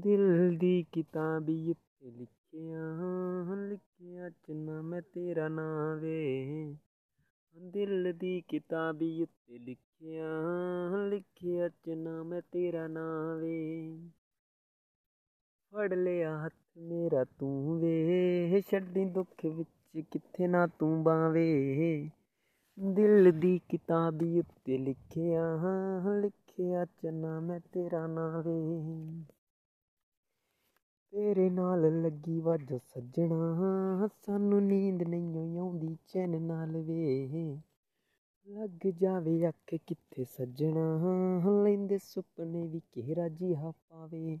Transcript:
ਦਿਲ ਦੀ ਕਿਤਾਬੀ ਉੱਤੇ ਲਿਖਿਆ ਲਿਖਿਆ ਚ ਨਾ ਮੈਂ ਤੇਰਾ ਨਾਂ ਵੇ। ਦਿਲ ਦੀ ਕਿਤਾਬੀ ਉੱਤੇ ਲਿਖਿਆ ਲਿਖਿਆ ਚ ਨਾ ਮੈਂ ਤੇਰਾ ਨਾਂ ਵੇ। ਫੜ ਲਿਆ ਹੱਥ ਮੇਰਾ ਤੂੰ ਵੇ। ਛੱਡੀ ਦੁੱਖ ਵਿੱਚ ਕਿੱਥੇ ਨਾ ਤੂੰ ਬਾਵੇ। ਦਿਲ ਦੀ ਕਿਤਾਬੀ ਉੱਤੇ ਲਿਖਿਆ ਲਿਖਿਆ ਚ ਨਾ ਮੈਂ ਤੇਰਾ ਨਾਂ ਵੇ ਤੇਰੇ ਨਾਲ ਲੱਗੀ ਵੱਜ ਸੱਜਣਾ, ਸਾਨੂੰ ਨੀਂਦ ਨਹੀਂ ਆਉਂਦੀ ਚੈਨ ਨਾਲ ਵੇ। ਲੱਗ ਜਾਵੇ ਅੱਖ ਕਿੱਥੇ ਸੱਜਣਾ ਲੈਂਦੇ ਸੁਪਨੇ ਵੀ ਕਿਹੜਾ ਜਿਹਾ ਪਾਵੇ।